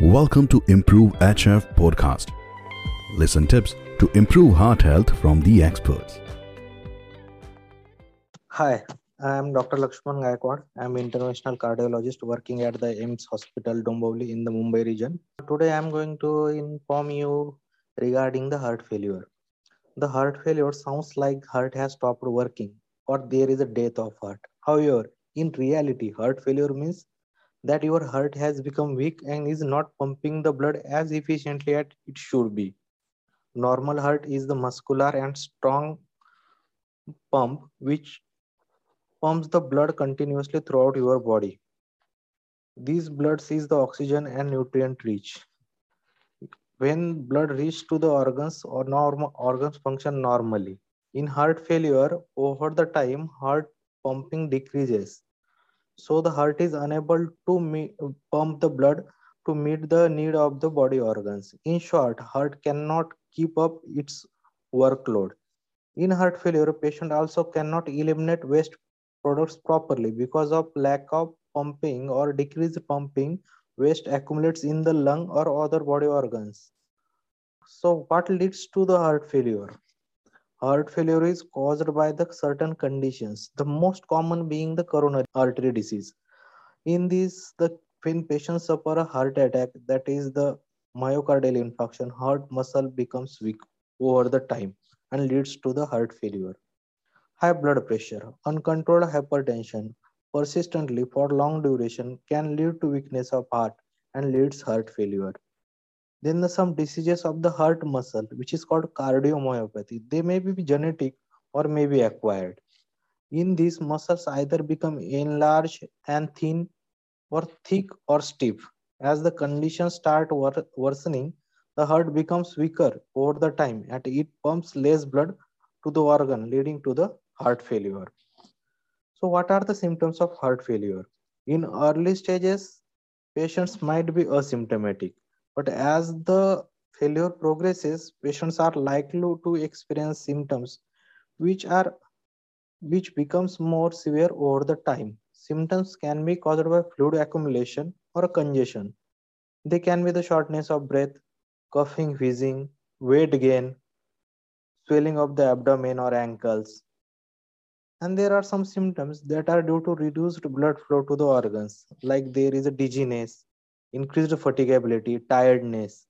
Welcome to Improve HF podcast. Listen tips to improve heart health from the experts. Hi, I am Dr. Laxman Gaikwad. I am interventional cardiologist working at the AIIMS Hospital Dombivli in the Mumbai region. Today I am going to inform you regarding the heart failure. The heart failure sounds like heart has stopped working or there is a death of heart. However, in reality, heart failure means that your heart has become weak and is not pumping the blood as efficiently as it should be. Normal heart is the muscular and strong pump which pumps the blood continuously throughout your body. This blood sees the oxygen and nutrient reach. When blood reaches to the organs or normal organs function normally. In heart failure, over the time, heart pumping decreases so the heart is unable to pump the blood to meet the need of the body organs. In short heart cannot keep up its workload. In heart failure patient also cannot eliminate waste products properly because of lack of pumping or decreased pumping waste accumulates in the lung or other body organs. So what leads to the heart failure Heart failure is caused by the certain conditions, the most common being the coronary artery disease. In this, the when patients suffer a heart attack, that is the myocardial infarction, heart muscle becomes weak over the time and leads to the heart failure. High blood pressure, uncontrolled hypertension, persistently for long duration can lead to weakness of heart and leads heart failure. Then the, some diseases of the heart muscle, which is called cardiomyopathy, they may be genetic or may be acquired. In these muscles either become enlarged and thin or thick or stiff. As the conditions start wor- worsening, the heart becomes weaker over the time and it pumps less blood to the organ, leading to the heart failure. So, what are the symptoms of heart failure? In early stages, patients might be asymptomatic. But as the failure progresses, patients are likely to experience symptoms which are which becomes more severe over the time. Symptoms can be caused by fluid accumulation or congestion. They can be the shortness of breath, coughing, wheezing, weight gain, swelling of the abdomen or ankles. And there are some symptoms that are due to reduced blood flow to the organs, like there is a dizziness, increased fatigability, tiredness.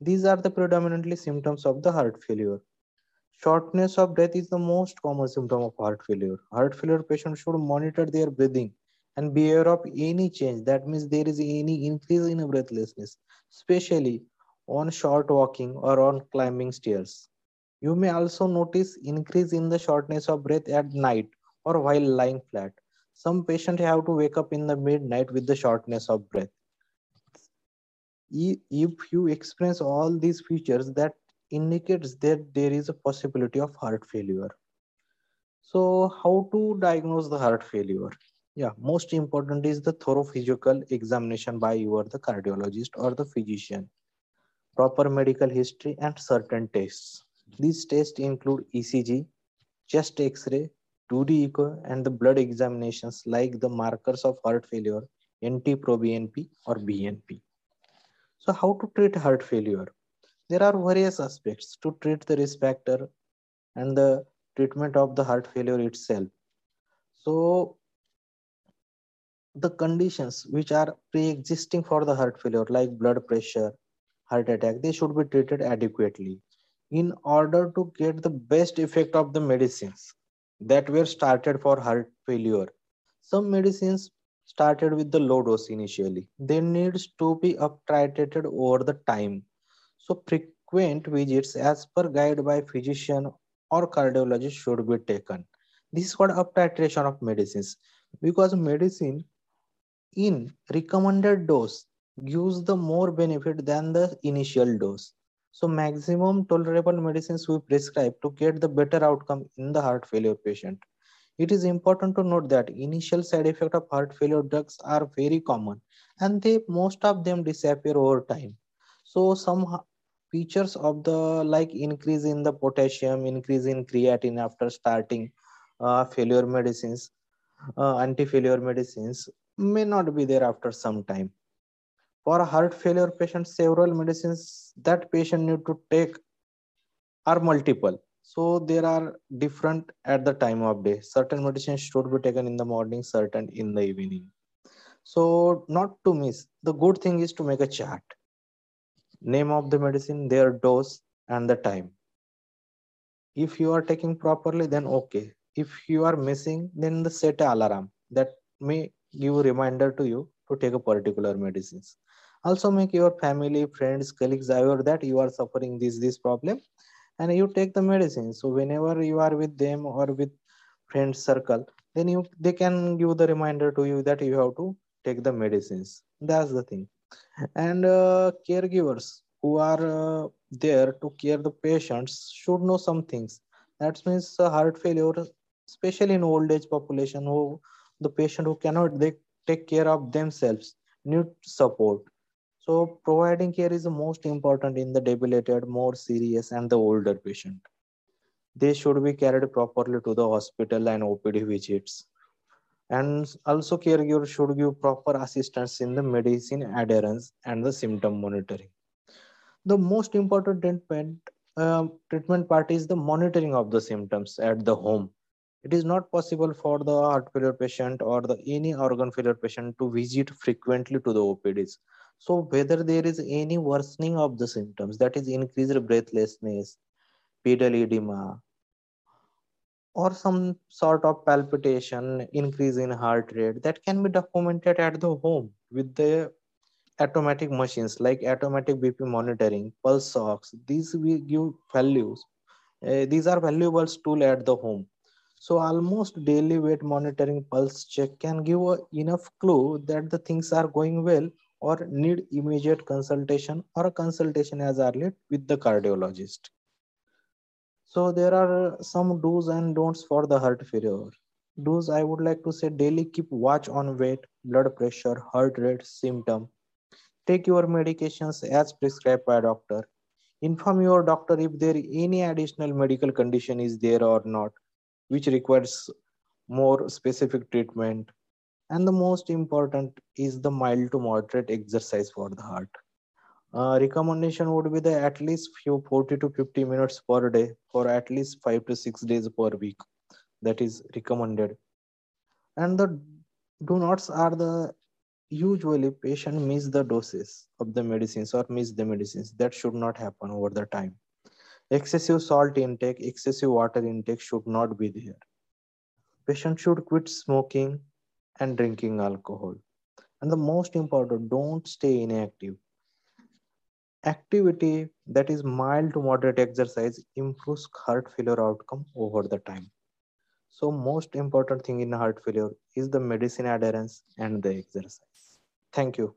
These are the predominantly symptoms of the heart failure. Shortness of breath is the most common symptom of heart failure. Heart failure patients should monitor their breathing and be aware of any change. That means there is any increase in breathlessness, especially on short walking or on climbing stairs. You may also notice increase in the shortness of breath at night or while lying flat. Some patients have to wake up in the midnight with the shortness of breath if you experience all these features that indicates that there is a possibility of heart failure. So how to diagnose the heart failure? Yeah most important is the thorough physical examination by your the cardiologist or the physician. Proper medical history and certain tests. These tests include ecg chest x-ray 2d echo and the blood examinations like the markers of heart failure nt-proBNP or bnp so, how to treat heart failure? There are various aspects to treat the risk factor and the treatment of the heart failure itself. So, the conditions which are pre-existing for the heart failure, like blood pressure, heart attack, they should be treated adequately in order to get the best effect of the medicines that were started for heart failure. Some medicines started with the low dose initially. They needs to be up titrated over the time. So frequent visits as per guide by physician or cardiologist should be taken. This is called up titration of medicines because medicine in recommended dose gives the more benefit than the initial dose. So maximum tolerable medicines we prescribe to get the better outcome in the heart failure patient. It is important to note that initial side effects of heart failure drugs are very common and they most of them disappear over time. So some features of the like increase in the potassium, increase in creatine after starting uh, failure medicines, uh, anti-failure medicines may not be there after some time. For heart failure patient, several medicines that patient need to take are multiple. So there are different at the time of day. Certain medicines should be taken in the morning, certain in the evening. So not to miss, the good thing is to make a chart. Name of the medicine, their dose, and the time. If you are taking properly, then okay. If you are missing, then the set alarm that may give a reminder to you to take a particular medicines. Also make your family, friends, colleagues aware that you are suffering this this problem and you take the medicine. So whenever you are with them or with friends circle, then you they can give the reminder to you that you have to take the medicines. That's the thing. And uh, caregivers who are uh, there to care the patients should know some things. That means uh, heart failure, especially in old age population, who the patient who cannot they take care of themselves need support so providing care is the most important in the debilitated, more serious, and the older patient. They should be carried properly to the hospital and OPD visits. And also caregiver should give proper assistance in the medicine adherence and the symptom monitoring. The most important treatment, uh, treatment part is the monitoring of the symptoms at the home. It is not possible for the heart failure patient or the any organ failure patient to visit frequently to the OPDs so whether there is any worsening of the symptoms, that is increased breathlessness, pedal edema, or some sort of palpitation, increase in heart rate, that can be documented at the home with the automatic machines like automatic BP monitoring, pulse ox. These we give values. Uh, these are valuable tool at the home. So almost daily weight monitoring pulse check can give a enough clue that the things are going well or need immediate consultation or consultation as early with the cardiologist. So there are some do's and don'ts for the heart failure. Do's I would like to say daily keep watch on weight, blood pressure, heart rate, symptom. Take your medications as prescribed by doctor. Inform your doctor if there any additional medical condition is there or not, which requires more specific treatment and the most important is the mild to moderate exercise for the heart. Uh, recommendation would be the at least few 40 to 50 minutes per day for at least 5 to 6 days per week. That is recommended. And the do nots are the usually patient miss the doses of the medicines or miss the medicines. That should not happen over the time. Excessive salt intake excessive water intake should not be there. Patient should quit smoking and drinking alcohol. And the most important, don't stay inactive. Activity that is mild to moderate exercise improves heart failure outcome over the time. So most important thing in heart failure is the medicine adherence and the exercise. Thank you.